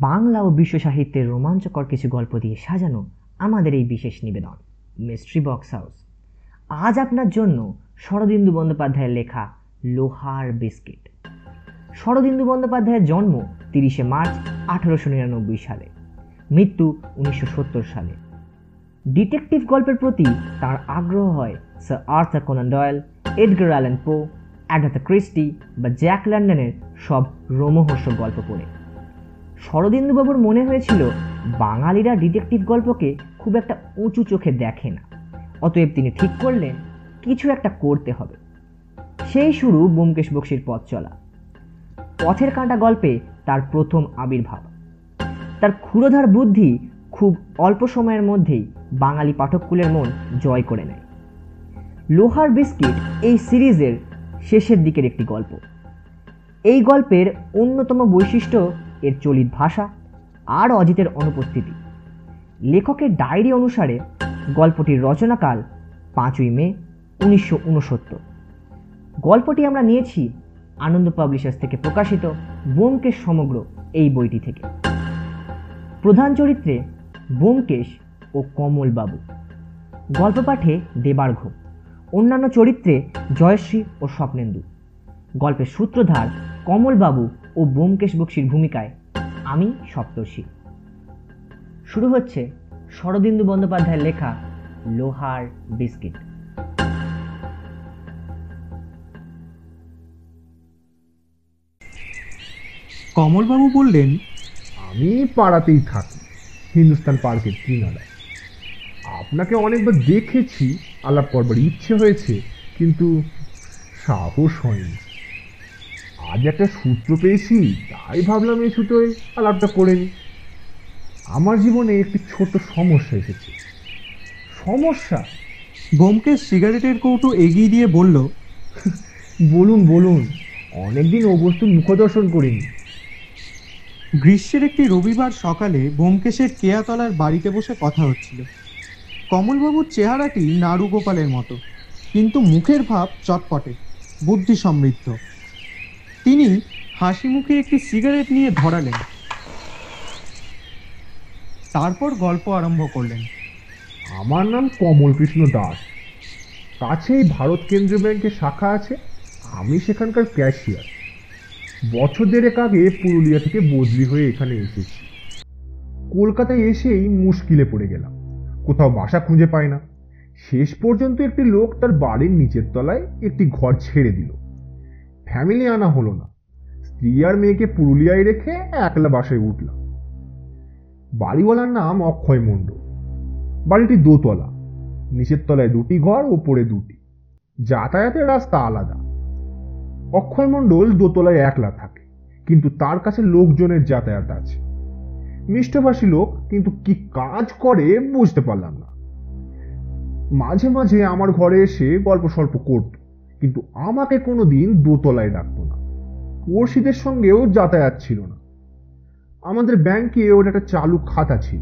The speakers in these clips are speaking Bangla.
বাংলা ও বিশ্ব সাহিত্যের রোমাঞ্চকর কিছু গল্প দিয়ে সাজানো আমাদের এই বিশেষ নিবেদন মিস্ট্রি বক্স হাউস আজ আপনার জন্য শরদিন্দু বন্দ্যোপাধ্যায়ের লেখা লোহার বিস্কিট। শরদিন্দু বন্দ্যোপাধ্যায়ের জন্ম তিরিশে মার্চ আঠেরোশো নিরানব্বই সালে। মৃত্যু উনিশশো সত্তর সালে। ডিটেকটিভ গল্পের প্রতি তার আগ্রহ হয় sir Arthur Conan Doyle, Edgar Allan Poe, Agatha Christie বা জ্যাক লন্ডনের সব রোমহর্ষক গল্প পড়ে। শরদিন্দুবাবুর মনে হয়েছিল, বাঙালিরা ডিটেকটিভ গল্পকে খুব একটা উঁচু চোখে দেখে না। অতএব তিনি ঠিক করলেন, কিছু একটা করতে হবে। সেই শুরু ব্যোমকেশ বক্সির পথ চলা। পথের কাঁটা গল্পে তার প্রথম আবির্ভাব। তার ক্ষুরোধার বুদ্ধি খুব অল্প সময়ের মধ্যেই বাঙালি পাঠককুলের মন জয় করে নেয়। লোহার বিস্কিট এই সিরিজের শেষের দিকের একটি গল্প। এই গল্পের অন্যতম বৈশিষ্ট্য এর চলিত ভাষা আর অজিতের অনুপস্থিতি। লেখকের ডায়েরি অনুসারে গল্পটির রচনাকাল পাঁচই মে উনিশশো উনসত্তর গল্পটি আমরা নিয়েছি আনন্দ পাবলিশার্স থেকে প্রকাশিত ব্যোমকেশ সমগ্র এই বইটি থেকে। প্রধান চরিত্রে ব্যোমকেশ ও কমল বাবু গল্প পাঠে দেবার্ঘ। অন্যান্য চরিত্রে জয়শ্রী ও স্বপ্নেন্দু। গল্পের সূত্রধার কমলবাবু ও ব্যোমকেশ বক্সির ভূমিকায়। আমি সপ্তর্ষি। শুরু হচ্ছে শরদিন্দু বন্দ্যোপাধ্যায়ের লেখা লোহার বিস্কিট। কমলবাবু বললেন আমি পাড়াতেই থাকি হিন্দুস্তান পার্কের কিনারায়। আপনাকে অনেকবার দেখেছি আলাপ করবার ইচ্ছে হয়েছে কিন্তু সাহস হয়নি। আজ একটা সূত্র পেয়েছি তাই ভাবলাম এই ছুটোয় আলাপটা করে নি আমার জীবনে একটি ছোট সমস্যা এসেছে। সমস্যা? বোমকেশ সিগারেটের কৌটো এগিয়ে দিয়ে বলল বলুন বলুন অনেকদিন ও বস্তু মুখদর্শন করিনি। গ্রীষ্মের একটি রবিবার সকালে বোমকেশের কেয়াতলার বাড়িতে বসে কথা হচ্ছিল। কমলবাবুর চেহারাটি নাড়ু গোপালের মতো কিন্তু মুখের ভাব চটপটে বুদ্ধি সমৃদ্ধ তিনি হাসি মুখে একটি সিগারেট নিয়ে ধরালেন। তারপর গল্প আরম্ভ করলেন। আমার নাম কমল কৃষ্ণ দাস। কাছেই ভারত কেন্দ্রীয় ব্যাংকের শাখা আছে। আমি সেখানকার ক্যাশিয়ার। বছর দেড়েক আগে পুরুলিয়া থেকে বদলি হয়ে এখানে এসেছি। কলকাতায় এসেই মুশকিলে পড়ে গেলাম। কোথাও বাসা খুঁজে পায় না। শেষ পর্যন্ত একটি লোক তার বাড়ির নিচের তলায় একটি ঘর ছেড়ে দিল। ফ্যামিলি আনা হলো না। স্ত্রী আর মেয়েকে পুরুলিয়ায় রেখে একলা বাসায় উঠলাম। বাড়িওয়ালার নাম অক্ষয় মণ্ডল। বাড়িটি দোতলা। নিচের তলায় দুটি ঘর, ওপরে দুটি। যাতায়াতের রাস্তা আলাদা। অক্ষয় মণ্ডল দোতলায় একলা থাকে, কিন্তু তার কাছে লোকজনের যাতায়াত আছে। মিষ্টভাষী লোক, কিন্তু কি কাজ করে বুঝতে পারলাম না। মাঝে মাঝে আমার ঘরে এসে গল্প স্বল্প করত। কিন্তু আমাকে কোনোদিন দোতলায় ডাকতো না। পড়শিদের সঙ্গেও যাতায়াত ছিল না। আমাদের ব্যাংকে ওর একটা চালু খাতা ছিল।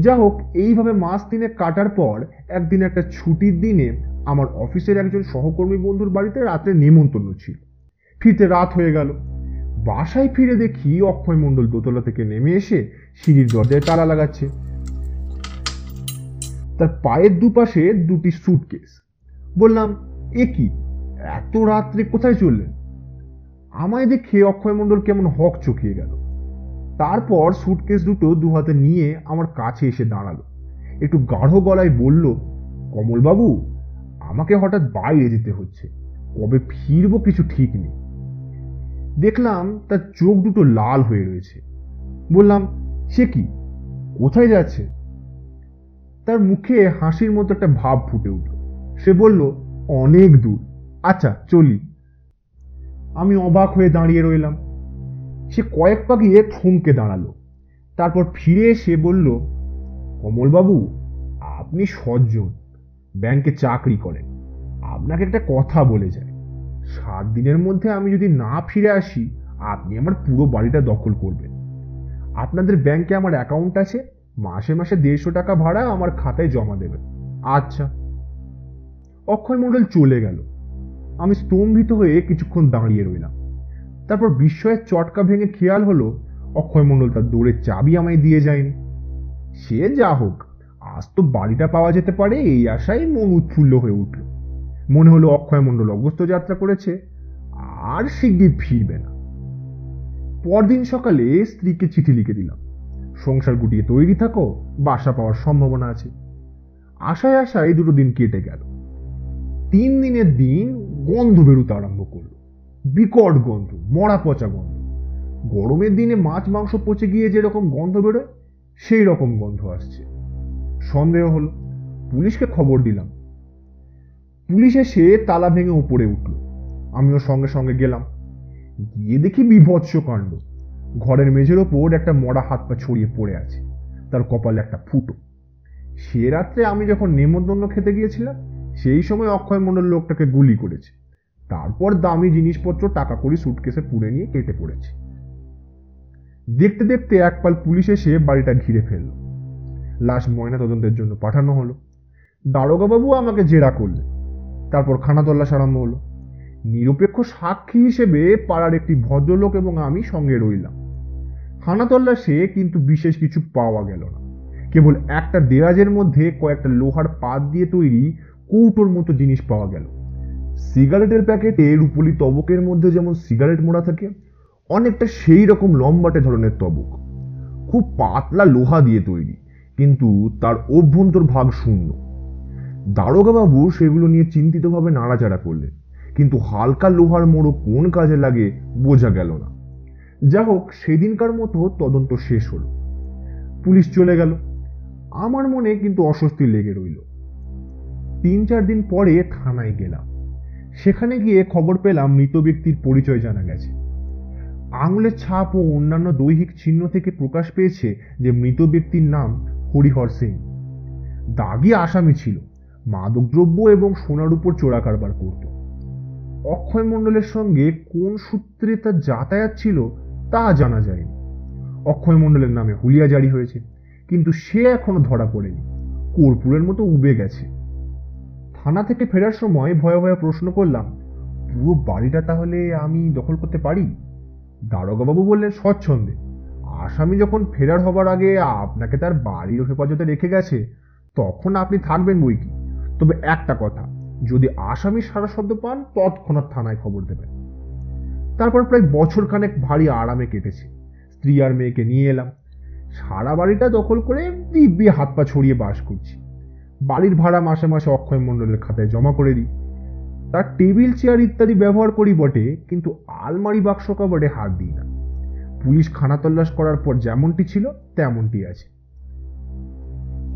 যা হোক, এইভাবে মাস দিনে কাটার পর একদিন একটা ছুটির দিনে আমার অফিসের একজন সহকর্মী বন্ধুর বাড়িতে রাত্রে নেমন্তন্ন ছিল। ফিরতে রাত হয়ে গেল। বাসায় ফিরে দেখি অক্ষয় মণ্ডল দোতলা থেকে নেমে এসে সিঁড়ির দরজায় তালা লাগাচ্ছে। তার পায়ের দুপাশে দুটি সুটকেস বললাম এ কি? এত রাত্রে কোথায় চললেন? আমায় দেখে অক্ষয় মণ্ডল কেমন হক চকিয়ে গেল। তারপর সুটকেস দুটো দু হাতে নিয়ে আমার কাছে এসে দাঁড়াল। একটু গাঢ় গলায় বলল, কমলবাবু, আমাকে হঠাৎ বাইরে যেতে হচ্ছে। কবে ফিরবো কিছু ঠিক নেই। দেখলাম তার চোখ দুটো লাল হয়ে রয়েছে। বললাম, সে কি? কোথায় যাচ্ছে? তার মুখে হাসির মতো একটা ভাব ফুটে উঠল। সে বলল অনেক দূর। আচ্ছা চলি। আমি অবাক হয়ে দাঁড়িয়ে রইলাম। সে কয়েক পা গিয়ে থমকে দাঁড়াল। তারপর ফিরে এসে বলল, কমলবাবু, আপনি সজ্জন। ব্যাংকে চাকরি করেন। আপনাকে একটা কথা বলে যায় সাত দিনের মধ্যে আমি যদি না ফিরে আসি, আপনি আমার পুরো বাড়িটা দখল করবেন। আপনাদের ব্যাংকে আমার অ্যাকাউন্ট আছে। মাসে মাসে দেড়শো টাকা ভাড়া আমার খাতায় জমা দেবেন। আচ্ছা। অক্ষয় মণ্ডল চলে গেল। আমি স্তম্ভিত হয়ে কিছুক্ষণ দাঁড়িয়ে রইলাম। তারপর বিস্ময়ের চটকা ভেঙে খেয়াল হলো, অক্ষয় মণ্ডল তার দৌড়ের চাবি আমায় দিয়ে যায়নি। সে যা হোক, আজ তো বাড়িটা পাওয়া যেতে পারে, এই আশায় মন উৎফুল্ল হয়ে উঠল। মনে হলো অক্ষয় মণ্ডল অগস্ত যাত্রা করেছে, আর শিগগির ফিরবে না। পরদিন সকালে স্ত্রীকে চিঠি লিখে দিলাম। সংসার গুটিয়ে তৈরি থাকো, বাসা পাওয়ার সম্ভাবনা আছে। আশায় আশায় দুটো দিন কেটে গেল। তিন দিনের দিন গন্ধ বেরোতে আরম্ভ করল। বিকট গন্ধ, মরা পচা গন্ধ। গরমের দিনে মাছ, মাংস পচে গিয়ে যেরকম গন্ধ বেরোয় সেই রকম গন্ধ আসছে। সন্দেহ হলো, পুলিশকে খবর দিলাম। পুলিশ এসে তালা ভেঙে উপরে উঠল। আমিও সঙ্গে সঙ্গে গেলাম। গিয়ে দেখি বিভৎস কাণ্ড। ঘরের মেঝের ওপর একটা মরা হাত পা ছড়িয়ে পড়ে আছে। তার কপালে একটা ফুটো। সে রাত্রে আমি যখন নেমন্তন্ন খেতে গিয়েছিলাম সেই সময় অক্ষয় মণ্ডল লোকটাকে গুলি করেছে। তারপর দামি জিনিসপত্র টাকা করি সুটকেসে পুড়ে নিয়ে কেটে পড়েছে। দেখতে দেখতে একপাল পুলিশ এসে বাড়িটা ঘিরে ফেলল। লাশ ময়না তদন্তের জন্য পাঠানো হলো। দারোগাবাবু আমাকে জেরা করলেন। তারপর খানা তল্লাশ আরম্ভ হলো। নিরপেক্ষ সাক্ষী হিসেবে পাড়ার একটি ভদ্রলোক এবং আমি সঙ্গে রইলাম। খানা তল্লাশে কিন্তু বিশেষ কিছু পাওয়া গেল না। কেবল একটা দেরাজের মধ্যে কয়েকটা লোহার পাত দিয়ে তৈরি কৌটোর মতো জিনিস পাওয়া গেল। সিগারেটের প্যাকেটে রুপলি তবকের মধ্যে যেমন সিগারেট মোড়া থাকে, অনেকটা সেই রকম লম্বাটে ধরনের তবক। খুব পাতলা লোহা দিয়ে তৈরি, কিন্তু তার অভ্যন্তর ভাগ শূন্য। দারোগাবাবু সেগুলো নিয়ে চিন্তিতভাবে নাড়াচাড়া করলেন, কিন্তু হালকা লোহার মোড়ো কোন কাজে লাগে বোঝা গেল না। যা হোক, সেদিনকার মতো তদন্ত শেষ হলো। পুলিশ চলে গেল। আমার মনে কিন্তু অস্বস্তি লেগে রইল। তিন চার দিন পরে থানায় গেলাম। সেখানে গিয়ে খবর পেলাম মৃত ব্যক্তির পরিচয় জানা গেছে। আঙুলের ছাপ ও অন্যান্য দৈহিক চিহ্ন থেকে প্রকাশ পেয়েছে যে মৃত ব্যক্তির নাম হরিহর সিং। দাগি আসামি ছিল, মাদকদ্রব্য এবং সোনার উপর চোরা কারবার করত। অক্ষয় মণ্ডলের সঙ্গে কোন সূত্রে তার যাতায়াত ছিল তা জানা যায়নি। অক্ষয় মণ্ডলের নামে হুলিয়া জারি হয়েছে, কিন্তু সে এখনও ধরা পড়েনি। কর্পূরের মতো উবে গেছে। থানা থেকে ফেরার সময় ভয়ে ভয়ে প্রশ্ন করলাম, পুরো বাড়িটা তাহলে আমি দখল করতে পারি? দারোগাবাবু বললেন, স্বচ্ছন্দে। আসামি যখন ফেরার হবার আগে আপনাকে তার বাড়ির হেফাজতে রেখে গেছে, তখন আপনি থাকবেন বই কি? তবে একটা কথা, যদি আসামি সারা শব্দ পান, তৎক্ষণাৎ থানায় খবর দেবেন। তারপর প্রায় বছর খানেক ভারী আরামে কেটেছে। স্ত্রী আর মেয়েকে নিয়ে এলাম। সারা বাড়িটা দখল করে দিব্যি হাত পা ছড়িয়ে বাস করছি। বাড়ির ভাড়া মাসে মাসে অক্ষয় মণ্ডলের খাতায় জমা করে দিই। তার টেবিল, চেয়ার ইত্যাদি ব্যবহার করি বটে, কিন্তু আলমারি বাক্স কাপড়ে হাত দিই না। পুলিশ খানা তল্লাশ করার পর যেমনটি ছিল, তেমনটি আছে।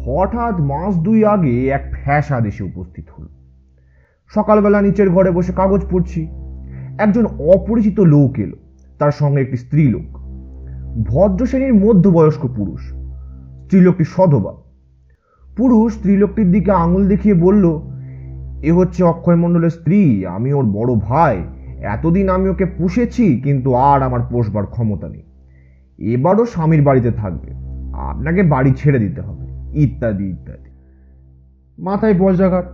হঠাৎ মাস দুই আগে এক ফ্যাসাদ এসে উপস্থিত হলো। সকালবেলা নিচের ঘরে বসে কাগজ পড়ছি। একজন অপরিচিত লোক এলো, তার সঙ্গে একটি স্ত্রীলোক। ভদ্র শ্রেণির মধ্যবয়স্ক পুরুষ। স্ত্রীলোকটি সধবা। পুরুষ স্ত্রীলোকটির দিকে আঙুল দেখিয়ে বলল, এ হচ্ছে অক্ষয় মণ্ডলের স্ত্রী, আমি ওর বড় ভাই। এতদিন আমি ওকে পুষেছি, কিন্তু আর আমার পোষবার ক্ষমতা নেই। এবারও স্বামীর বাড়িতে থাকবে। আপনাকে বাড়ি ছেড়ে দিতে হবে। ইত্যাদি ইত্যাদি। মাথায় বজ্রাঘাত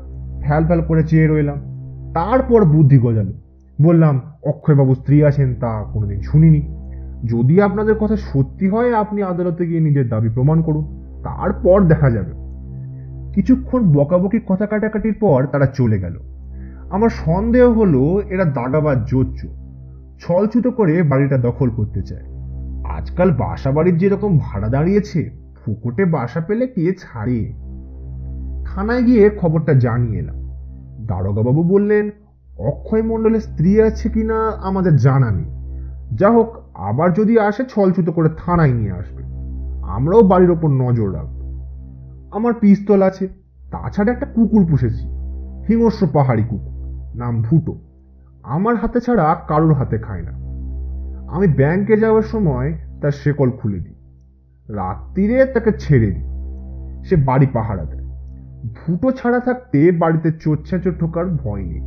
ফ্যাল ফ্যাল করে চেয়ে রইলাম। তারপর বুদ্ধি গজালো। বললাম, অক্ষয়বাবু স্ত্রী আছেন তা কোনোদিন শুনিনি। যদি আপনাদের কথা সত্যি হয়, আপনি আদালতে গিয়ে নিজের দাবি প্রমাণ করুন। তারপর দেখা যাবে। কিছুক্ষণ বকাবকি কথা কাটাকাটির পর তারা চলে গেল। আমার সন্দেহ হলো এরা দাগাবাজ জোচ্চ। ছলছুতো করে বাড়িটা দখল করতে চায়। আজকাল বাসা বাড়ির যেরকম ভাড়া দাঁড়িয়েছে, ফুকটে বাসা পেলে কে ছাড়ে? থানায় গিয়ে খবরটা জানিয়ে এলাম। দারোগাবাবু বললেন, অক্ষয় মণ্ডলের স্ত্রী আছে কিনা আমাদের জানা নেই। যা হোক আবার যদি আসে ছলছুতো করে থানায় নিয়ে আসবে। আমরাও বাড়ির ওপর নজর রাখব। আমার পিস্তল আছে। তাছাড়া একটা কুকুর পুষেছি। হিংস্র পাহাড়ি কুকুর, নাম ভুটো। আমার হাতে ছাড়া কারোর হাতে খায় না। আমি ব্যাংকে যাওয়ার সময় তার শেকল খুলে দিই। রাত্রিরে তাকে ছেড়ে দিই। সে বাড়ি পাহারা দেয়। ভুটো ছাড়া থাকতে বাড়িতে চোর ঠোকার ভয় নেই।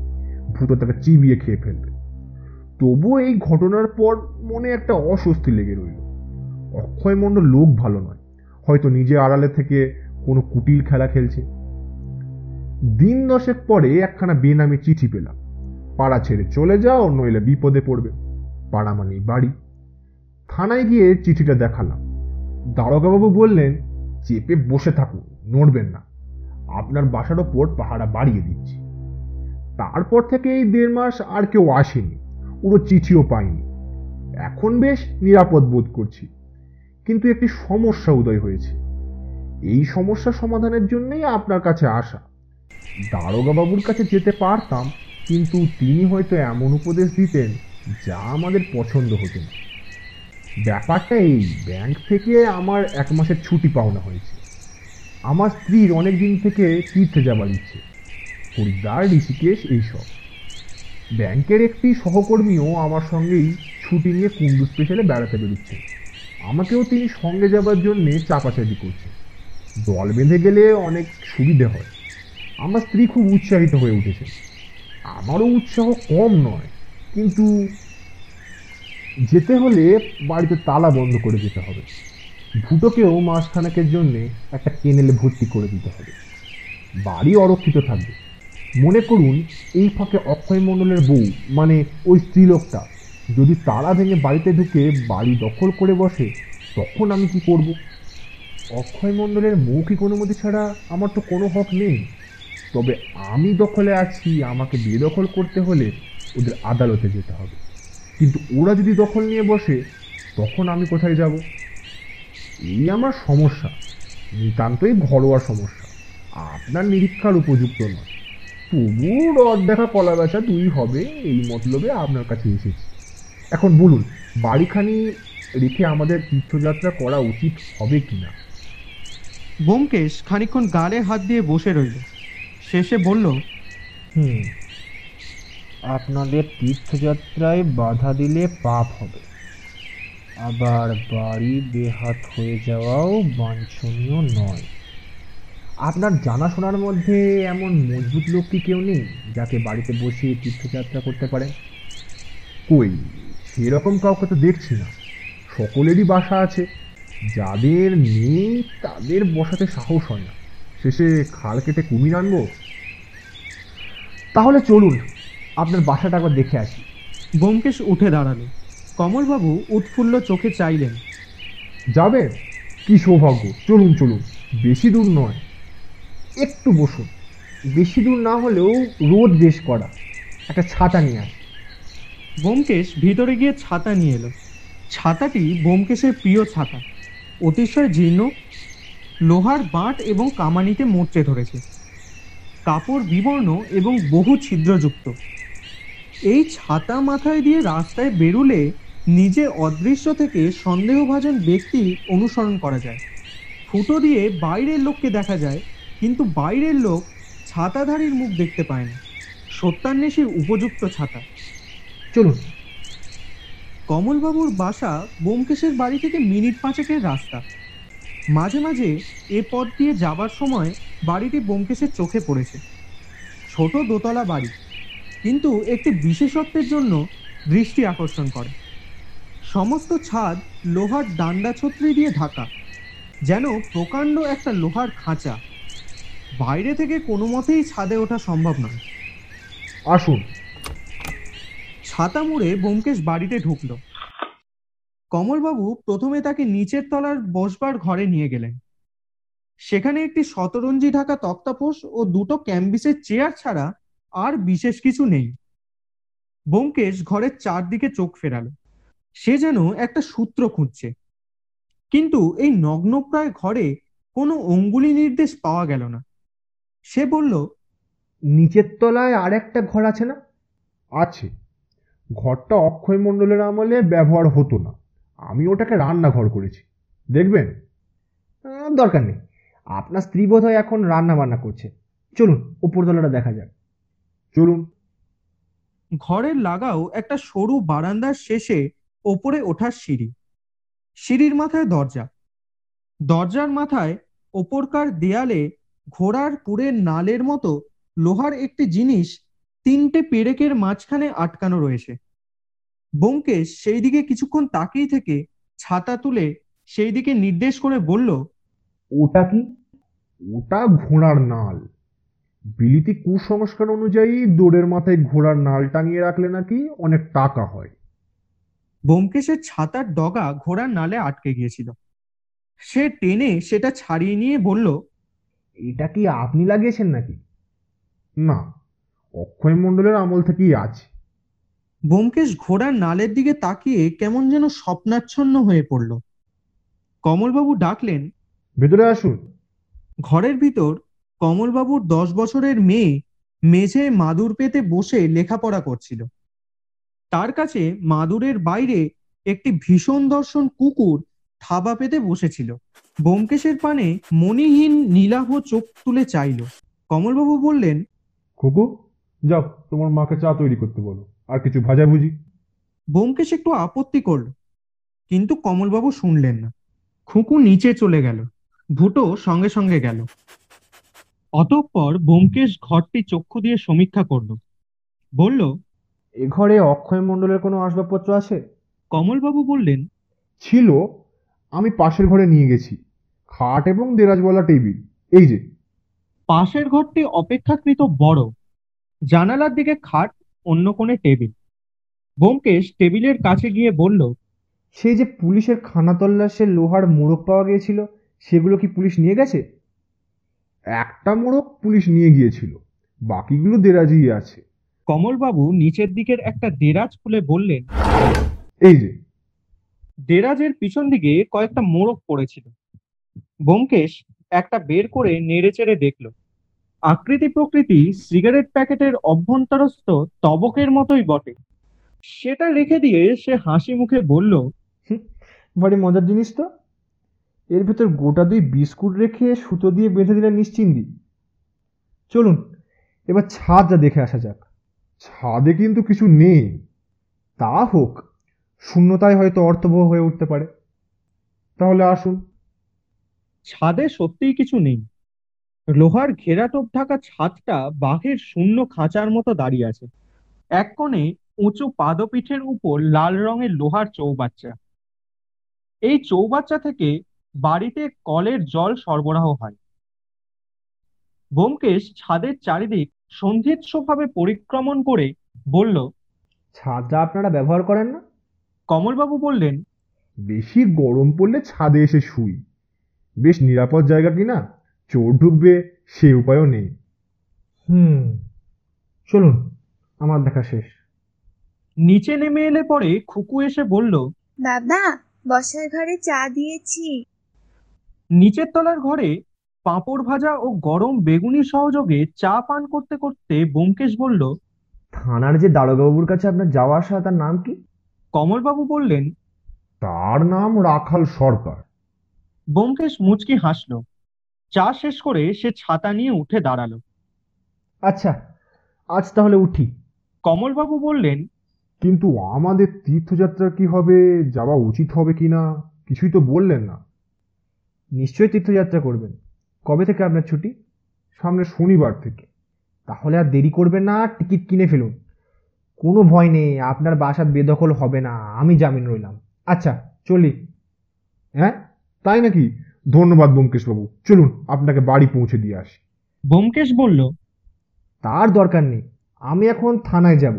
ভুটো তাকে চিবিয়ে খেয়ে ফেলবে। তবুও এই ঘটনার পর মনে একটা অস্বস্তি লেগে রইল। অক্ষয় মণ্ডল লোক ভালো নয়। হয়তো নিজে আড়ালে থেকে কোনো কুটিল খেলা খেলছে। দিন দশেক পরে একখানা বেনামি চিঠি পেলাম। পাড়া ছেড়ে চলে যাও, নইলে বিপদে পড়বে। পাড়া মানেই বাড়ি। থানায় গিয়ে চিঠিটা দেখালাম। দারোগাবাবু বললেন, চেপে বসে থাকুন, নড়বেন না। আপনার বাসার ওপর পাহারা বাড়িয়ে দিচ্ছি। তারপর থেকে এই দেড় মাস আর কেউ আসেনি পুরো চিঠিও পাইনি। এখন বেশ নিরাপদ বোধ করছি। কিন্তু একটি সমস্যা উদয় হয়েছে। এই সমস্যা সমাধানের জন্যই আপনার কাছে আসা। দারোগাবাবুর কাছে যেতে পারতাম, কিন্তু তিনি হয়তো এমন উপদেশ দিতেন যা আমাদের পছন্দ হতো না। ব্যাপারটা এই, ব্যাংক থেকে আমার এক মাসের ছুটি পাওনা হয়েছে। আমার স্ত্রীর অনেক দিন থেকে তীর্থে যাবার ইচ্ছে। হরিদ্বার, ঋষিকেশ, এইসব। ব্যাংকের একটি সহকর্মীও আমার সঙ্গেই ছুটি নিয়ে কুন্ডু স্পেশালে বেড়াতে বেরোচ্ছে। আমাকেও তিনি সঙ্গে যাবার জন্যে চাপাচাপি করছে দল বেঁধে গেলে অনেক সুবিধে হয়। আমার স্ত্রী খুব উৎসাহিত হয়ে উঠেছে। আমারও উৎসাহ কম নয়, কিন্তু যেতে হলে বাড়িতে তালা বন্ধ করে যেতে হবে। ভুটোকেও মাসখানেকের জন্যে একটা কেনেলে ভর্তি করে দিতে হবে। বাড়ি অরক্ষিত থাকবে। মনে করুন, এই ফাঁকে অক্ষয় মণ্ডলের বউ মানে ওই স্ত্রীলোকটা, যদি তালা ভেঙে বাড়িতে ঢুকে বাড়ি দখল করে বসে, তখন আমি কি করব? অক্ষয় মণ্ডলের মৌখিক অনুমতি ছাড়া আমার তো কোনো হক নেই। তবে আমি দখলে আছি, আমাকে বেদখল করতে হলে ওদের আদালতে যেতে হবে। কিন্তু ওরা যদি দখল নিয়ে বসে, তখন আমি কোথায় যাব? এই আমার সমস্যা। নিতান্তই ঘরোয়া সমস্যা। আপনার নিরীক্ষার উপযুক্ত নয়। তবু রদ দেখা, কলা বেচা দুই হবে, এই মতলবে আপনার কাছে এসেছি। এখন বলুন, বাড়িখানি রেখে আমাদের তীর্থযাত্রা করা উচিত হবে কিনা? ব্যোমকেশ খানিকক্ষণ গালে হাত দিয়ে বসে রইল। শেষে বলল, হুম, আপনাদের তীর্থযাত্রায় বাধা দিলে পাপ হবে। আবার বাড়ি বেহাত হয়ে যাওয়াও বাঞ্ছনীয় নয়। আপনার জানাশোনার মধ্যে এমন মজবুত লোক কি কেউ নেই, যাকে বাড়িতে বসিয়ে তীর্থযাত্রা করতে পারে কই, সেরকম কাউকে তো দেখছি না। সকলেরই বাসা আছে। যাদের নেই তাদের বসাতে সাহস হয় না। শেষে খাল কেটে কুমির আনব? তাহলে চলুন আপনার বাসাটা একবার দেখে আসি। ব্যোমকেশ উঠে দাঁড়াল। কমলবাবু উৎফুল্ল চোখে চাইলেন। যাবে? কি সৌভাগ্য। চলুন চলুন বেশি দূর নয়। একটু বসুন। বেশি দূর না হলেও রোদ বেশ করা। একটা ছাতা নিয়ে আস। ব্যোমকেশ ভিতরে গিয়ে ছাতা নিয়ে এলো। ছাতাটি ব্যোমকেশের প্রিয় ছাতা। অতিশয় জীর্ণ, লোহার বাঁট এবং কামানিতে মোচড়ে ধরেছে। কাপড় বিবর্ণ এবং বহু ছিদ্রযুক্ত। এই ছাতা মাথায় দিয়ে রাস্তায় বেরুলে নিজে অদৃশ্য থেকে সন্দেহভাজন ব্যক্তি অনুসরণ করা যায়। ফুটো দিয়ে বাইরের লোককে দেখা যায়, কিন্তু বাইরের লোক ছাতাধারীর মুখ দেখতে পায় না। সত্যান্বেষীর উপযুক্ত ছাতা। চলুন কমলবাবুর বাসা ব্যোমকেশের বাড়ি থেকে মিনিট পাঁচেকের রাস্তা। মাঝে মাঝে এ পথ দিয়ে যাবার সময় বাড়িটি ব্যোমকেশের চোখে পড়েছে। ছোট দোতলা বাড়ি, কিন্তু একটি বিশেষত্বের জন্য দৃষ্টি আকর্ষণ করে। সমস্ত ছাদ লোহার ডান্ডা ছত্রি দিয়ে ঢাকা, যেন প্রকাণ্ড একটা লোহার খাঁচা। বাইরে থেকে কোনো মতেই ছাদে ওঠা সম্ভব নয়। আসুন ছাতা মুড়ে ব্যোমকেশ বাড়িতে ঢুকলো। কমলবাবু প্রথমে তাকে নিচের তলার বসবার ঘরে নিয়ে গেলেন। সেখানে একটি শতরঞ্জি ঢাকা তক্তাপোষ ও দুটো ক্যাম্বিসের চেয়ার ছাড়া আর বিশেষ কিছু নেই। ব্যোমকেশ ঘরের চারদিকে চোখ ফেরালো। সে যেন একটা সূত্র খুঁজছে। কিন্তু এই নগ্নপ্রায় ঘরে কোনো অঙ্গুলি নির্দেশ পাওয়া গেল না। সে বলল নিচের তলায় আর একটা ঘর আছে না? আছে। ঘরটা অক্ষয় মণ্ডলের আমলে ব্যবহার হতো না। আমি ওটাকে রান্নাঘর করেছি। দেখবেন? দরকার নেই। আপনার স্ত্রী বোধ এখন রান্না বান্না করছে। চলুন, উপরতলাটা দেখা যাক। চলুন। ঘরের লাগাও একটা সরু বারান্দার শেষে ওপরে ওঠার সিঁড়ি। সিঁড়ির মাথায় দরজা। দরজার মাথায় ওপরকার দেয়ালে ঘোড়ার কুড়ের নালের মতো লোহার একটি জিনিস তিনটে পেরেকের মাঝখানে আটকানো রয়েছে। ব্যোমকেশ সেই দিকে কিছুক্ষণ তাকিয়ে থেকে ছাতা তুলে সেই দিকে নির্দেশ করে বলল ওটা কি? ওটা ঘোড়ার নাল। বিলিতি কুসংস্কার অনুযায়ী দৌড়ের মাথায় ঘোড়ার নাল টাঙিয়ে রাখলে নাকি অনেক টাকা হয়। ব্যোমকেশের ছাতার ডগা ঘোড়ার নালে আটকে গিয়েছিল। সে টেনে সেটা ছাড়িয়ে নিয়ে বলল এটা কি আপনি লাগিয়েছেন নাকি? না। অক্ষয় মণ্ডলের আমল থেকেই আছে। ব্যোমকেশ ঘোড়ার নালের দিকে তাকিয়ে কেমন যেন স্বপ্নাচ্ছন্ন হয়ে পড়ল। কমলবাবু ডাকলেন ভেতরে আসুন। ঘরের ভিতর কমলবাবুর দশ বছরের মেয়ে মেঝে মাদুর পেতে বসে লেখাপড়া করছিল। তার কাছে মাদুরের বাইরে একটি ভীষণ দর্শন কুকুর থাবা পেতে বসেছিল। ব্যোমকেশের পানে মণিহীন নীলাভ চোখ তুলে চাইল। কমলবাবু বললেন খুকু যাও তোমার মাকে চা তৈরি করতে বলো। আর কিছু ভাজাভুজি ব্যোমকেশ একটু আপত্তি করল কিন্তু কমলবাবু শুনলেন না। খুকু নিচে চলে গেল ভুটো সঙ্গে সঙ্গে গেল। অতঃপর ব্যোমকেশ ঘরটি চক্ষু দিয়ে সমীক্ষা করল। বলল এ ঘরে অক্ষয় মণ্ডলের কোনো আসবাবপত্র আছে? কমলবাবু বললেন ছিল আমি পাশের ঘরে নিয়ে গেছি। খাট এবং দেরাজওয়ালা টেবিল এই যে। পাশের ঘরটি অপেক্ষাকৃত বড় জানালার দিকে খাট অন্য কোণে টেবিল। ব্যোমকেশ টেবিলের কাছে গিয়ে বলল সেই যে পুলিশের খানা তল্লাশের লোহার মোড়ক পাওয়া গিয়েছিল সেগুলো কি পুলিশ নিয়ে গেছে? একটা মোড়ক পুলিশ নিয়ে গিয়েছিল বাকিগুলো দেরাজিই আছে। কমলবাবু নিচের দিকের একটা দেরাজ খুলে বললেন এই যে। দেরাজের পিছন দিকে কয়েকটা মোড়ক পড়েছিল। ব্যোমকেশ একটা বের করে নেড়েচেড়ে দেখল। আকৃতি প্রকৃতি সিগারেট প্যাকেটের অভ্যন্তরস্থ তবকের মতোই বটে। সেটা রেখে দিয়ে সে হাসি মুখে বলল ভারী মজার জিনিস তো। এর ভেতর গোটা দুই বিস্কুট রেখে সুতো দিয়ে বেঁধে দিলেন নিশ্চিন্দি। চলুন এবার ছাদটা দেখে আসা যাক। ছাদে কিন্তু কিছু নেই। তা হোক শূন্যতায় হয়তো অর্থবহ হয়ে উঠতে পারে। তাহলে আসুন। ছাদে সত্যিই কিছু নেই। লোহার ঘেরাটোপ ঢাকা ছাদটা বাঘের শূন্য খাঁচার মতো দাঁড়িয়ে আছে। এক কোণে উঁচু পাদপীঠের উপর লাল রঙের লোহার চৌবাচ্চা। এই চৌবাচ্চা থেকে বাড়িতে কলের জল সরবরাহ হয়। ব্যোমকেশ ছাদের চারিদিক সন্ধিৎসভাবে পরিক্রমণ করে বলল ছাদটা আপনারা ব্যবহার করেন না? কমলবাবু বললেন বেশি গরম পড়লে ছাদে এসে শুই। বেশ নিরাপদ জায়গা কিনা চোর ঢুকবে সে উপায়ও নেই। হুম চলুন আমার দেখা শেষ। নিচে নেমে এলে পরে খুকু এসে বলল বাবা বসার ঘরে চা দিয়েছি। নিচের তলার ঘরে পাঁপড় ভাজা ও গরম বেগুনি সহযোগে চা পান করতে করতে ব্যোমকেশ বলল থানার যে দারোগাবাবুর কাছে আপনার যাওয়া আসা তার নাম কি? কমলবাবু বললেন তার নাম রাখাল সরকার। ব্যোমকেশ মুচকি হাসল। চা শেষ করে সে ছাতা নিয়ে উঠে দাঁড়াল। আচ্ছা আজ তাহলে উঠি। কমলবাবু বললেন কিন্তু আমাদের তীর্থযাত্রা কি হবে যাওয়া উচিত হবে কি না কিছুই তো বললেন না। নিশ্চয়ই তীর্থযাত্রা করবেন। কবে থেকে আপনার ছুটি? সামনে শনিবার থেকে। তাহলে আর দেরি করবেন না টিকিট কিনে ফেলুন। কোনো ভয় নেই আপনার বাসা বেদখল হবে না আমি জামিন রইলাম। আচ্ছা চলি। হ্যাঁ তাই নাকি? ধন্যবাদ ব্যোমকেশবাবু। চলুন আপনাকে বাড়ি পৌঁছে দিয়ে আসি। ব্যোমকেশ বলল তার দরকার নেই আমি এখন থানায় যাব।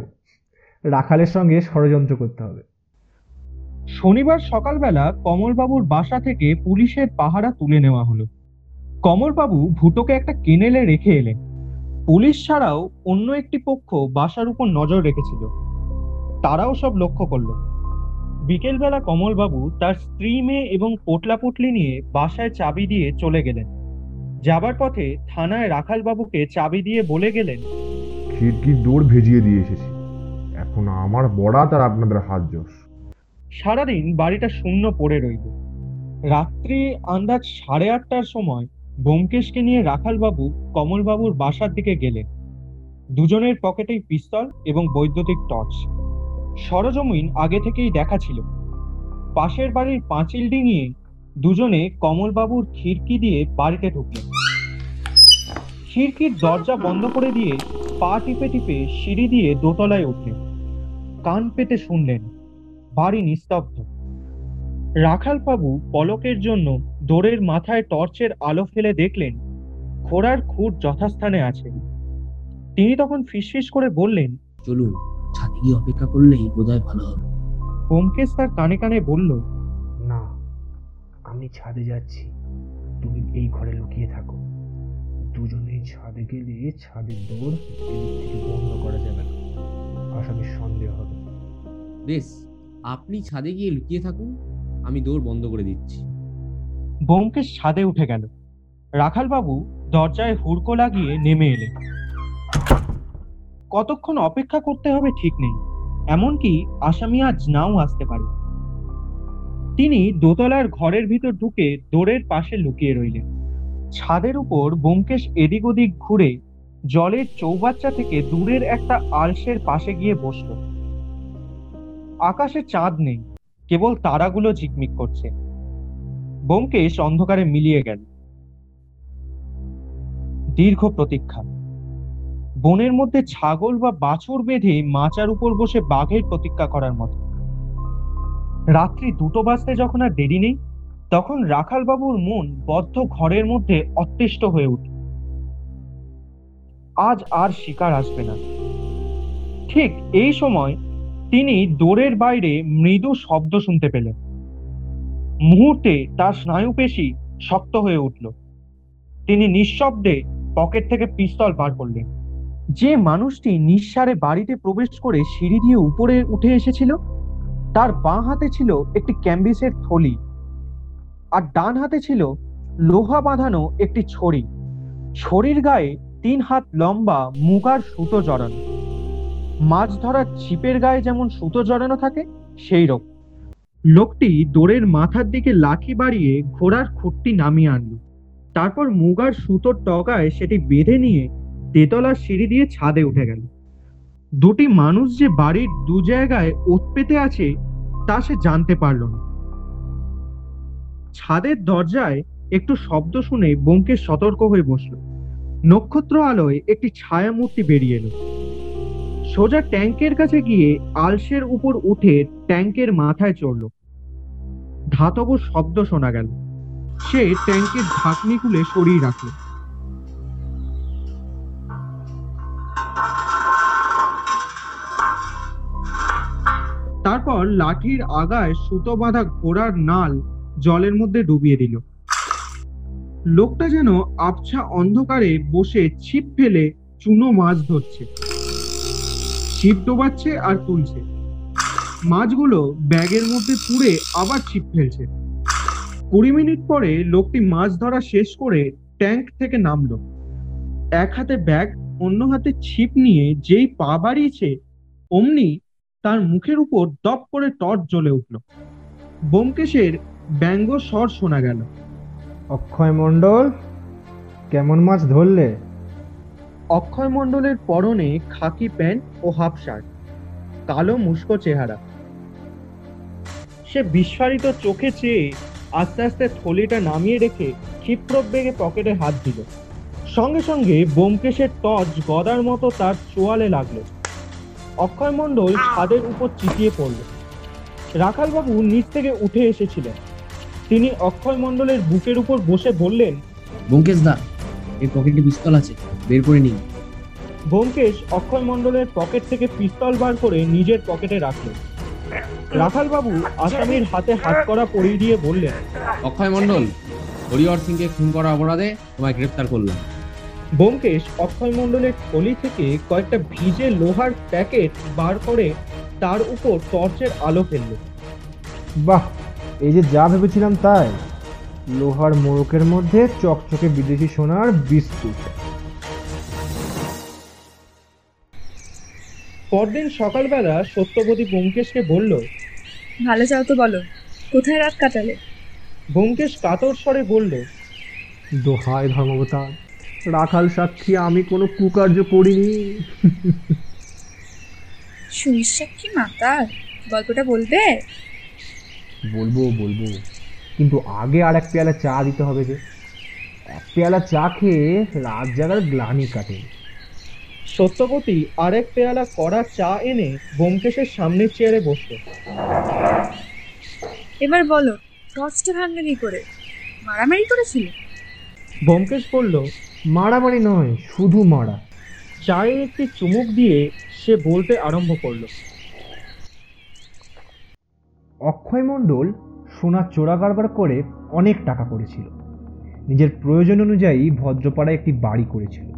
রাখালের সঙ্গে ষড়যন্ত্র করতে হবে। শনিবার সকালবেলা কমলবাবুর বাসা থেকে পুলিশের পাহারা তুলে নেওয়া হলো। কমলবাবু ভুটোকে একটা কেনেলে রেখে এলেন। পুলিশ ছাড়াও অন্য একটি পক্ষ বাসার উপর নজর রেখেছিল। তারাও সব লক্ষ্য করল। বিকেলবেলা কমলবাবু তার স্ত্রী মেয়ে এবং পোটলা পুটলি নিয়ে বাসায় চাবি দিয়ে চলে গেলেন। যাবার পথে থানায় রাখালবাবুকে চাবি দিয়ে বলে গেলেন খিড়কির দৌড় ভেজিয়ে দিয়ে এসেছি। এখন আমার বরাত আর আপনাদের হাত যশ সারাদিন বাড়িটা শূন্য পড়ে রইল। রাত্রি আন্দাজ সাড়ে আটটার সময় ব্যোমকেশকে নিয়ে রাখালবাবু কমলবাবুর বাসার দিকে গেলেন। দুজনের পকেটেই পিস্তল এবং বৈদ্যুতিক টর্চ। সরজমিন আগে থেকেই দেখা ছিল। পাশের বাড়ির পাঁচিল ডিঙিয়ে দুজনে কমলবাবুর খিড়কি দিয়ে বাড়িতে ঢুকলেন। খিড়কির দরজা বন্ধ করে দিয়ে পা টিপে টিপে সিঁড়ি দিয়ে দোতলায় উঠলেন। কান পেতে শুনলেন, বাড়ি নিস্তব্ধ। রাখালবাবু পলকের জন্য দোরের মাথায় টর্চের আলো ফেলে দেখলেন, ঘোড়ার খুঁট যথাস্থানে আছে। তিনি তখন ফিসফিস করে বললেন, চলুন ছাদে গিয়ে অপেক্ষা করলেই বোধহয় ভালো হবে। ব্যোমকেশ তার কানে কানে বলল না আমি ছাদে যাচ্ছি। তুমি এই ঘরে লুকিয়ে থাকো। দুজনেই ছাদে গেলে ছাদের দৌড় থেকে বন্ধ করা যাবে না। আসামির সন্দেহ হবে। বেশ আপনি ছাদে গিয়ে লুকিয়ে থাকুন আমি দৌড় বন্ধ করে দিচ্ছি। ব্যোমকেশ ছাদে উঠে গেল। রাখালবাবু দরজায় হুড়কো লাগিয়ে নেমে এলেন। কতক্ষণ অপেক্ষা করতে হবে ঠিক নেই, এমনকি আসামি আজ নাও আসতে পারে। তিনি দোতলার ঘরের ভিতর ঢুকে দোরের পাশে লুকিয়ে রইলেন। ছাদের উপর ব্যোমকেশ এদিক ওদিক ঘুরে জলের চৌবাচ্চা থেকে দূরের একটা আলসের পাশে গিয়ে বসল। আকাশে চাঁদ নেই, কেবল তারাগুলো ঝিকমিক করছে। ব্যোমকেশ অন্ধকারে মিলিয়ে গেল। দীর্ঘ প্রতীক্ষা। বনের মধ্যে ছাগল বা বাছুর বেঁধে মাচার উপর বসে বাঘের প্রতীক্ষা করার মতো। রাত্রি দুটো বাজতে যখন আর দেরি নেই, তখন রাখালবাবুর মন বদ্ধ ঘরের মধ্যে অতিষ্ঠ হয়ে উঠল। আজ আর শিকার আসবে না। ঠিক এই সময় তিনি দোরের বাইরে মৃদু শব্দ শুনতে পেলেন। মুহূর্তে তার স্নায়ুপেশি শক্ত হয়ে উঠল। তিনি নিঃশব্দে পকেট থেকে পিস্তল বার করলেন। যে মানুষটি নিঃসারে বাড়িতে প্রবেশ করে সিঁড়ি দিয়ে উপরে উঠে এসেছিল, তার বাঁ হাতে ছিল একটি ক্যাম্বিসের থলি আর ডান হাতে ছিল লোহা বাঁধানো একটি ছড়ি। ছড়ির গায়ে তিন হাত লম্বা মুগার সুতো জড়ানো। মাছ ধরার ছিপের গায়ে যেমন সুতো জড়ানো থাকে, সেই রকম। লোকটি দোরের মাথার দিকে লাঠি বাড়িয়ে ঘোড়ার খুঁটটি নামিয়ে আনলো। তারপর মুগার সুতোর টগায় সেটি বেঁধে নিয়ে তেতলার সিঁড়ি দিয়ে ছাদে উঠে গেল। দুটি মানুষ যে বাড়ির দু জায়গায় ওত পেতে আছে, তা সে জানতে পারল না। ছাদের দরজায় একটু শব্দ শুনে ব্যোমকেশ সতর্ক হয়ে বসল। নক্ষত্র আলোয় একটি ছায়ামূর্তি বেরিয়ে এলো। সোজা ট্যাঙ্কের কাছে গিয়ে আলসের উপর উঠে ট্যাঙ্কের মাথায় চড়ল। ধাতব শব্দ শোনা গেল। সে ট্যাঙ্কের ঢাকনি খুলে সরিয়ে রাখল। তারপর লাঠির আগায় সুতো বাঁধা ঘোড়ার নাল জলের মধ্যে ডুবিয়ে দিল। লোকটা যেন আবছা অন্ধকারে বসে ছিপ ফেলে চুনো মাছ ধরছে। ছিপ ডোবাচ্ছে আর তুলছে। মাছগুলো ব্যাগের মধ্যে পুড়ে আবার ছিপ ফেলছে। কুড়ি মিনিট পরে লোকটি মাছ ধরা শেষ করে ট্যাঙ্ক থেকে নামলো। এক হাতে ব্যাগ, অন্য হাতে ছিপ নিয়ে যেই পা বাড়িয়েছে, অমনি তার মুখের উপর দপ করে টর্চ জ্বলে উঠল। ব্যোমকেশের ব্যঙ্গ স্বর শোনা গেল। অক্ষয় মণ্ডল কেমন মাছ ধরলে? অক্ষয় মণ্ডলের পরনে খাকি প্যান্ট ও হাফ শার্ট কালো মুস্কো চেহারা। সে বিস্ফারিত চোখে চেয়ে আস্তে আস্তে থলিটা নামিয়ে রেখে ক্ষিপ্র বেগে পকেটে হাত দিল। সঙ্গে সঙ্গে ব্যোমকেশের টর্চ গদার মতো তার চোয়ালে লাগল। অক্ষয় মণ্ডল ছাদের উপর চিটিয়ে পড়ল। রাখালবাবু নিচ থেকে উঠে এসেছিলেন। তিনি অক্ষয় মণ্ডলের বুকের উপর বসে বললেন ব্যোমকেশ দা এই পকেটে পিস্তল আছে বের করে নিন। ব্যোমকেশ অক্ষয় মণ্ডলের পকেট থেকে পিস্তল বার করে নিজের পকেটে রাখলেন। রাখালবাবু আসামির হাতে হাত করা পরিয়ে দিয়ে বললেন অক্ষয় মণ্ডল হরিহর সিংকে খুন করা অপরাধে তোমায় গ্রেপ্তার করলাম। ব্যোমকেশ অক্ষয় মণ্ডলের থলি থেকে কয়েকটা ভিজে লোহার প্যাকেট বার করে তার উপর টর্চের আলো ফেলল। বাহ এই যে যা ভেবেছিলাম তাই। লোহার মোড়কের মধ্যে চকচকে বিদেশি সোনার বিস্কুট। পরদিন সকালবেলা সত্যবতী ব্যোমকেশকে বলল ভালো চাও তো বলো কোথায় রাত কাটালে? ব্যোমকেশ কাতর স্বরে বলল দোহায় ধর্মবতার রাখাল সাক্ষী আমি কোনো কুকার্য করিনি। সুনিশ্চাক্ষী মাতার গল্পটা বলবে? বলব বলব। কিন্তু আগে আর এক পেয়ালা চা দিতে হবে যে। এক পেয়ালা চা খেয়ে রাত জাগার গ্লানি কাটে। সত্যবতী আরেক পেয়ালা কড়া চা এনে ব্যোমকেশের সামনের চেয়ারে বসল। এবার বলো টর্চটা ভাঙলে কি করে? মারামারি করেছিল? ব্যোমকেশ বলল, মারামারি নয়, শুধু মারা। চায়ে একটি চুমুক দিয়ে সে বলতে আরম্ভ করল, অক্ষয় মণ্ডল সোনার চোরা কারবার করে অনেক টাকা করেছিল। নিজের প্রয়োজন অনুযায়ী ভদ্রপাড়ায় একটি বাড়ি করেছিল।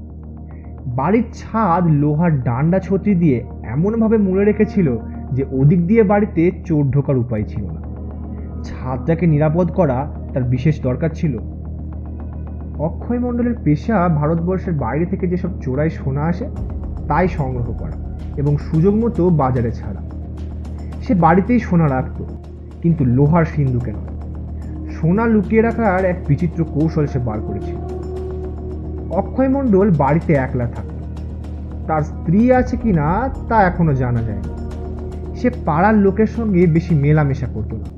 বাড়ির ছাদ, লোহার ডান্ডা, ছত্রি দিয়ে এমনভাবে মুড়ে রেখেছিল যে ওদিক দিয়ে বাড়িতে চোর ঢোকার উপায় ছিল না। ছাদটাকে নিরাপদ করা তার বিশেষ দরকার ছিল। অক্ষয় মণ্ডলের পেশা ভারতবর্ষের বাইরে থেকে যেসব চোরাই সোনা আসে, তাই সংগ্রহ করা এবং সুযোগ মতো বাজারে ছাড়া। সে বাড়িতেই সোনা রাখত, কিন্তু লোহার সিন্ধুকে নয়। সোনা লুকিয়ে রাখার এক বিচিত্র কৌশল সে বার করেছিল অক্ষয় মণ্ডল বাড়িতে একলা থাকত। তার স্ত্রী আছে কি না তা এখনও জানা যায়নি। সে পাড়ার লোকের সঙ্গে বেশি মেলামেশা করতো না।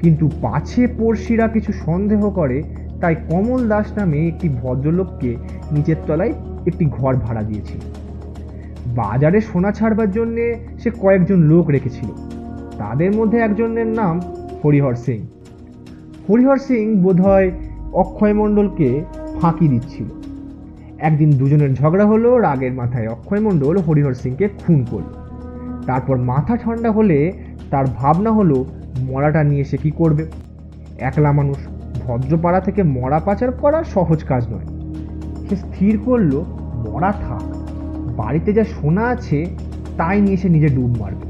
কিন্তু পাছে পড়শিরা কিছু সন্দেহ করে তাই কমল দাস নামে একটি ভদ্রলোককে নিচের তলায় একটি ঘর ভাড়া দিয়েছিল। বাজারে সোনা ছাড়বার জন্যে সে কয়েকজন লোক রেখেছিল। তাদের মধ্যে একজনের নাম হরিহর সিং। হরিহর সিং বোধহয় অক্ষয় মণ্ডলকে ফাঁকি দিচ্ছিল। একদিন দুজনের ঝগড়া হলো, রাগের মাথায় অক্ষয় মণ্ডল হরিহর সিংকে খুন করল। তারপর মাথা ঠান্ডা হলে তার ভাবনা হলো, মরাটা নিয়ে সে কি করবে? একলা মানুষ ভদ্রপাড়া থেকে মরা পাচার করা সহজ কাজ নয়। সে স্থির করল, মরা থাক, বাড়িতে যা সোনা আছে, তাই নিয়ে সে নিজে ডুব মারবে।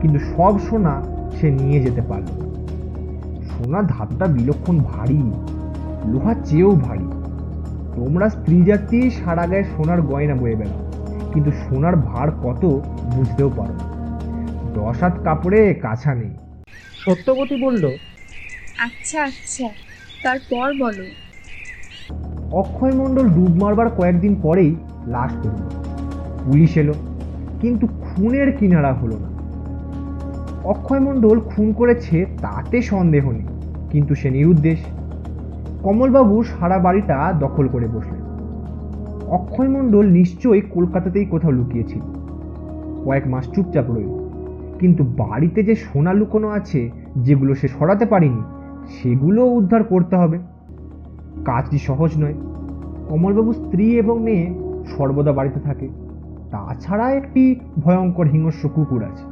কিন্তু সব সোনা সে নিয়ে যেতে পারল না। সোনার ধাতুটা বিলক্ষণ ভারী লোহার চেয়েও ভারী। তোমরা স্ত্রী জাতি, সারা গায়ে সোনার গয়না বয়ে বেড়াও, কিন্তু সোনার ভার কত বুঝতেও পারো দশ হাত কাপড়ে কাছা নেই। সত্যবতী বলল আচ্ছা আচ্ছা। তারপর বলো। অক্ষয় মণ্ডল ডুব মারবার কয়েকদিন পরেই লাশ পেল পুলিশ এলো, কিন্তু খুনের কিনারা হলো না। অক্ষয় মণ্ডল খুন করেছে তাতে সন্দেহ নেই, কিন্তু সে নিরুদ্দেশ। কমলবাবু সারা বাড়িটা দখল করে বসলেন। অক্ষয় মণ্ডল নিশ্চয়ই কলকাতাতেই কোথাও লুকিয়েছিল। কয়েক মাস চুপচাপ রইল, কিন্তু বাড়িতে যে সোনা লুকোনো আছে, যেগুলো সে সরাতে পারেনি সেগুলো উদ্ধার করতে হবে। কাজটি সহজ নয়। কমলবাবুর স্ত্রী এবং মেয়ে সর্বদা বাড়িতে থাকে। তাছাড়া একটি ভয়ঙ্কর হিংস্র কুকুর আছে।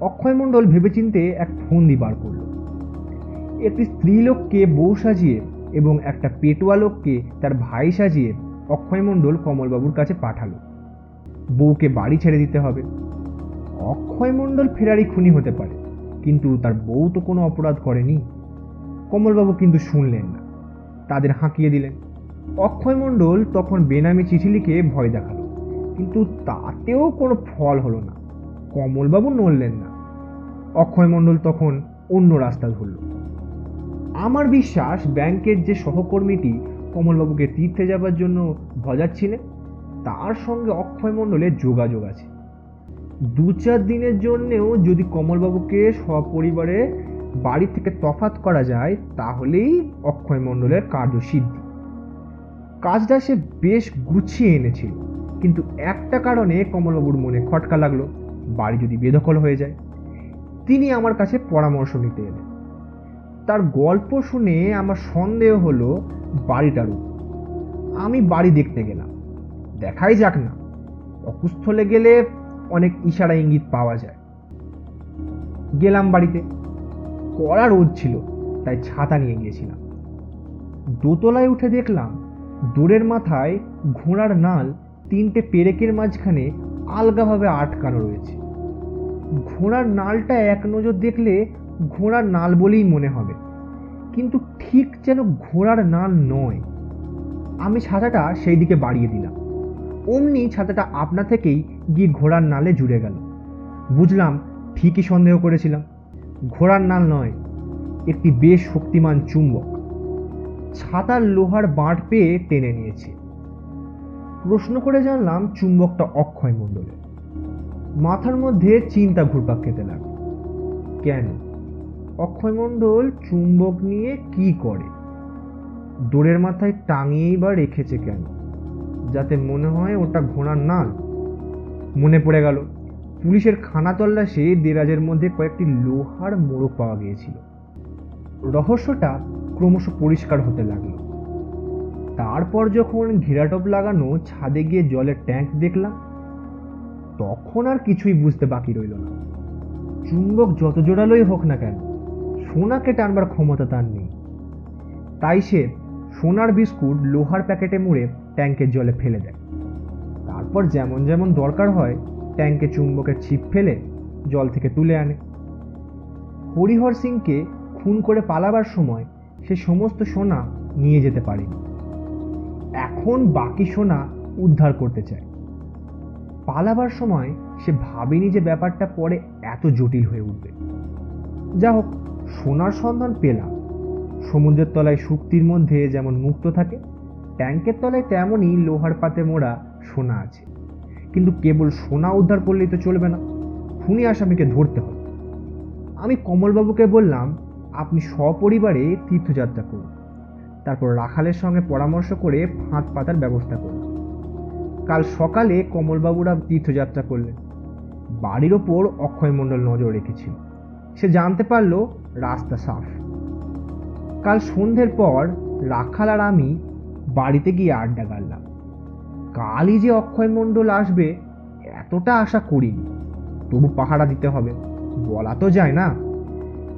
অক্ষয় মণ্ডল ভেবেচিন্তে এক ফন্দি বার করল। একটি স্ত্রীলোককে বউ সাজিয়ে এবং একটা পেটুয়া লোককে তার ভাই সাজিয়ে অক্ষয় মণ্ডল কমলবাবুর কাছে পাঠালো। বউকে বাড়ি ছেড়ে দিতে হবে। অক্ষয় মণ্ডল ফেরারি খুনি হতে পারে, কিন্তু তার বউ তো কোনো অপরাধ করেনি। কমলবাবু কিন্তু শুনলেন না। তাদের হাঁকিয়ে দিলেন। অক্ষয় মণ্ডল তখন বেনামি চিঠি লিখে ভয় দেখাল। কিন্তু তাতেও কোনো ফল হলো না। কমলবাবু নড়লেন না। অক্ষয় মণ্ডল তখন অন্য রাস্তা ধরল। আমার বিশ্বাস ব্যাংকের যে সহকর্মীটি কমলবাবুকে তীর্থে যাবার জন্য ভজাচ্ছিলেন, তার সঙ্গে অক্ষয় মণ্ডলের যোগাযোগ আছে। দু চার দিনের জন্যেও যদি কমলবাবুকে সপরিবারে বাড়ি থেকে তফাত করা যায়, তাহলেই অক্ষয় মণ্ডলের কার্যসিদ্ধি কাজটা সে বেশ গুছিয়ে এনেছিল, কিন্তু একটা কারণে কমলবাবুর মনে খটকা লাগল, বাড়ি যদি বেদখল হয়ে যায়। তিনি আমার কাছে পরামর্শ নিতে এলেন। তার গল্প শুনে আমার সন্দেহ হলো বাড়িটার উপর। আমি বাড়ি দেখতে গেলাম, দেখাই যাক না অকুস্থলে গেলে অনেক ইশারা ইঙ্গিত পাওয়া যায়। গেলাম বাড়িতে। কড়া রোদ ছিল, তাই ছাতা নিয়ে গিয়েছিলাম। দোতলায় উঠে দেখলাম, দূরের মাথায় ঘোড়ার নাল তিনটে পেরেকের মাঝখানে আলগাভাবে আটকানো রয়েছে। ঘোড়ার নালটা এক নজর দেখলে ঘোড়ার নাল বলেই মনে হবে, কিন্তু ঠিক যেন ঘোড়ার নাল নয়। আমি ছাতাটা সেই দিকে বাড়িয়ে দিলাম। অমনি ছাতাটা আপনা থেকেই গিয়ে ঘোড়ার নালে জুড়ে গেল। বুঝলাম ঠিকই সন্দেহ করেছিলাম। ঘোড়ার নাল নয়, একটি বেশ শক্তিমান চুম্বক। ছাতার লোহার বাঁট পেয়ে টেনে নিয়েছে। প্রশ্ন করে জানলাম চুম্বকটা অক্ষয় মণ্ডলের। মাথার মধ্যে চিন্তা ঘুরপাক খেতে লাগল। কেন? অক্ষয় মণ্ডল চুম্বক নিয়ে কি করে? দোরের মাথায় টাঙিয়েই বা রেখেছে কেন? যাতে মনে হয় ওটা ঘোড়ার নাল। মনে পড়ে গেল পুলিশের খানা তল্লাশে দেরাজের মধ্যে কয়েকটি লোহার মোড়ক পাওয়া গিয়েছিল। রহস্যটা ক্রমশ পরিষ্কার হতে লাগল। তারপর যখন ঘেরাটপ লাগানো ছাদে গিয়ে জলের ট্যাঙ্ক দেখলাম, তখন আর কিছুই বুঝতে বাকি রইল না। চুম্বক যত জোরালোই হোক না কেন, সোনাকে টানবার ক্ষমতা তার নেই। তাই সে সোনার বিস্কুট লোহার প্যাকেটে মুড়ে ট্যাঙ্কের জলে ফেলে দেয়। তারপর যেমন যেমন দরকার হয় ট্যাঙ্কে চুম্বকের ছিপ ফেলে জল থেকে তুলে আনে। হরিহর সিংকে খুন করে পালাবার সময় সে সমস্ত সোনা নিয়ে যেতে পারেনি এখন বাকি সোনা উদ্ধার করতে চায়। পালাবার সময় সে ভাবেনি যে ব্যাপারটা পরে এত জটিল হয়ে উঠবে। যা হোক, সোনার সন্ধান পেলাম। সমুদ্রের তলায় শুক্তির মধ্যে যেমন মুক্ত থাকে, ট্যাঙ্কের তলায় তেমনই লোহার পাতে মোড়া সোনা আছে। কিন্তু কেবল সোনা উদ্ধার করলেই তো চলবে না। খুনি আসামিকে ধরতে হবে। আমি কমলবাবুকে বললাম, আপনি সপরিবারে তীর্থযাত্রা করুন। তারপর রাখালের সঙ্গে পরামর্শ করে ফাঁদ পাতার ব্যবস্থা করুন। কাল সকালে কমলবাবুরা তীর্থযাত্রা করলেন। বাড়ির ওপর অক্ষয় মণ্ডল নজর রেখেছিল। সে জানতে পারল, রাস্তা সাফ। কাল সন্ধ্যের পর রাখাল আর আমি বাড়িতে গিয়ে আড্ডা গাড়লাম। কালই যে অক্ষয় মণ্ডল আসবে এতটা আশা করিনি। তবু পাহারা দিতে হবে বলা তো যায় না।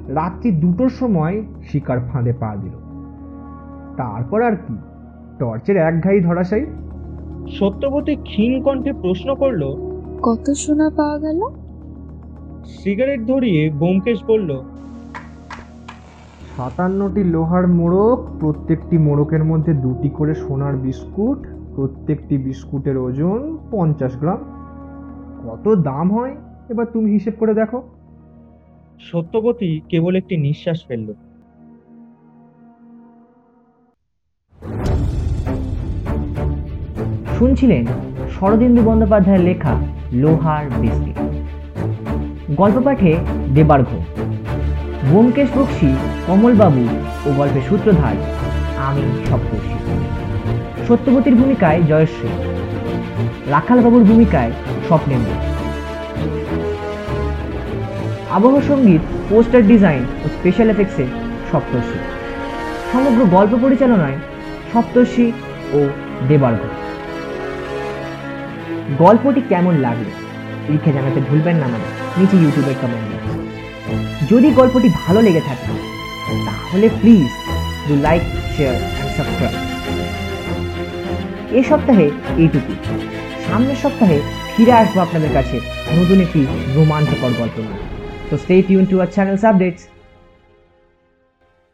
রাত্রি দুটোর সময় শিকার ফাঁদে পা দিল। তারপর আর কি টর্চের এক ঘাই ধরাশাই সত্যবতী ক্ষীণ কণ্ঠে প্রশ্ন করল কত সোনা পাওয়া গেল? সিগারেট ধরিয়ে ব্যোমকেশ বলল সাতান্নটি লোহার মোড়ক প্রত্যেকটি মোড়কের মধ্যে দুটি করে সোনার বিস্কুট। প্রত্যেকটি বিস্কুটের ওজন পঞ্চাশ গ্রাম। কত দাম হয়? এবার তুমি হিসেব করে দেখো। সত্যবতী কেবল একটি নিঃশ্বাস ফেলল। শুনছিলেন শরদিন্দু বন্দ্যোপাধ্যায়ের লেখা লোহার বিস্কিট। গল্প পাঠে দেবার্ঘ। ব্যোমকেশ বক্সি কমলবাবু ও গল্পের সূত্রধার আমি সপ্তর্ষি। সত্যবতীর ভূমিকায় জয়শ্রী রাখালবাবুর ভূমিকায় স্বপ্নেন্দ্র আবহ সংগীত, পোস্টার ডিজাইন ও স্পেশাল এফেক্টসে সপ্তর্ষি। সমগ্র গল্প পরিচালনায় সপ্তর্ষি ও দেবার্ঘ। গল্পটি কেমন লাগল, লিখে জানাতে ভুলবেন না আমাদের। নিচে ইউটিউবের কমেন্ট যদি গল্পটি ভালো লেগে থাকে, তাহলে please do like share and subscribe এই সপ্তাহে এইটুকু। সামনের সপ্তাহে ফিরে আসব আপনাদের কাছে নতুন একটি রোমাঞ্চকর গল্প নিয়ে। তো stay tune to our channels updates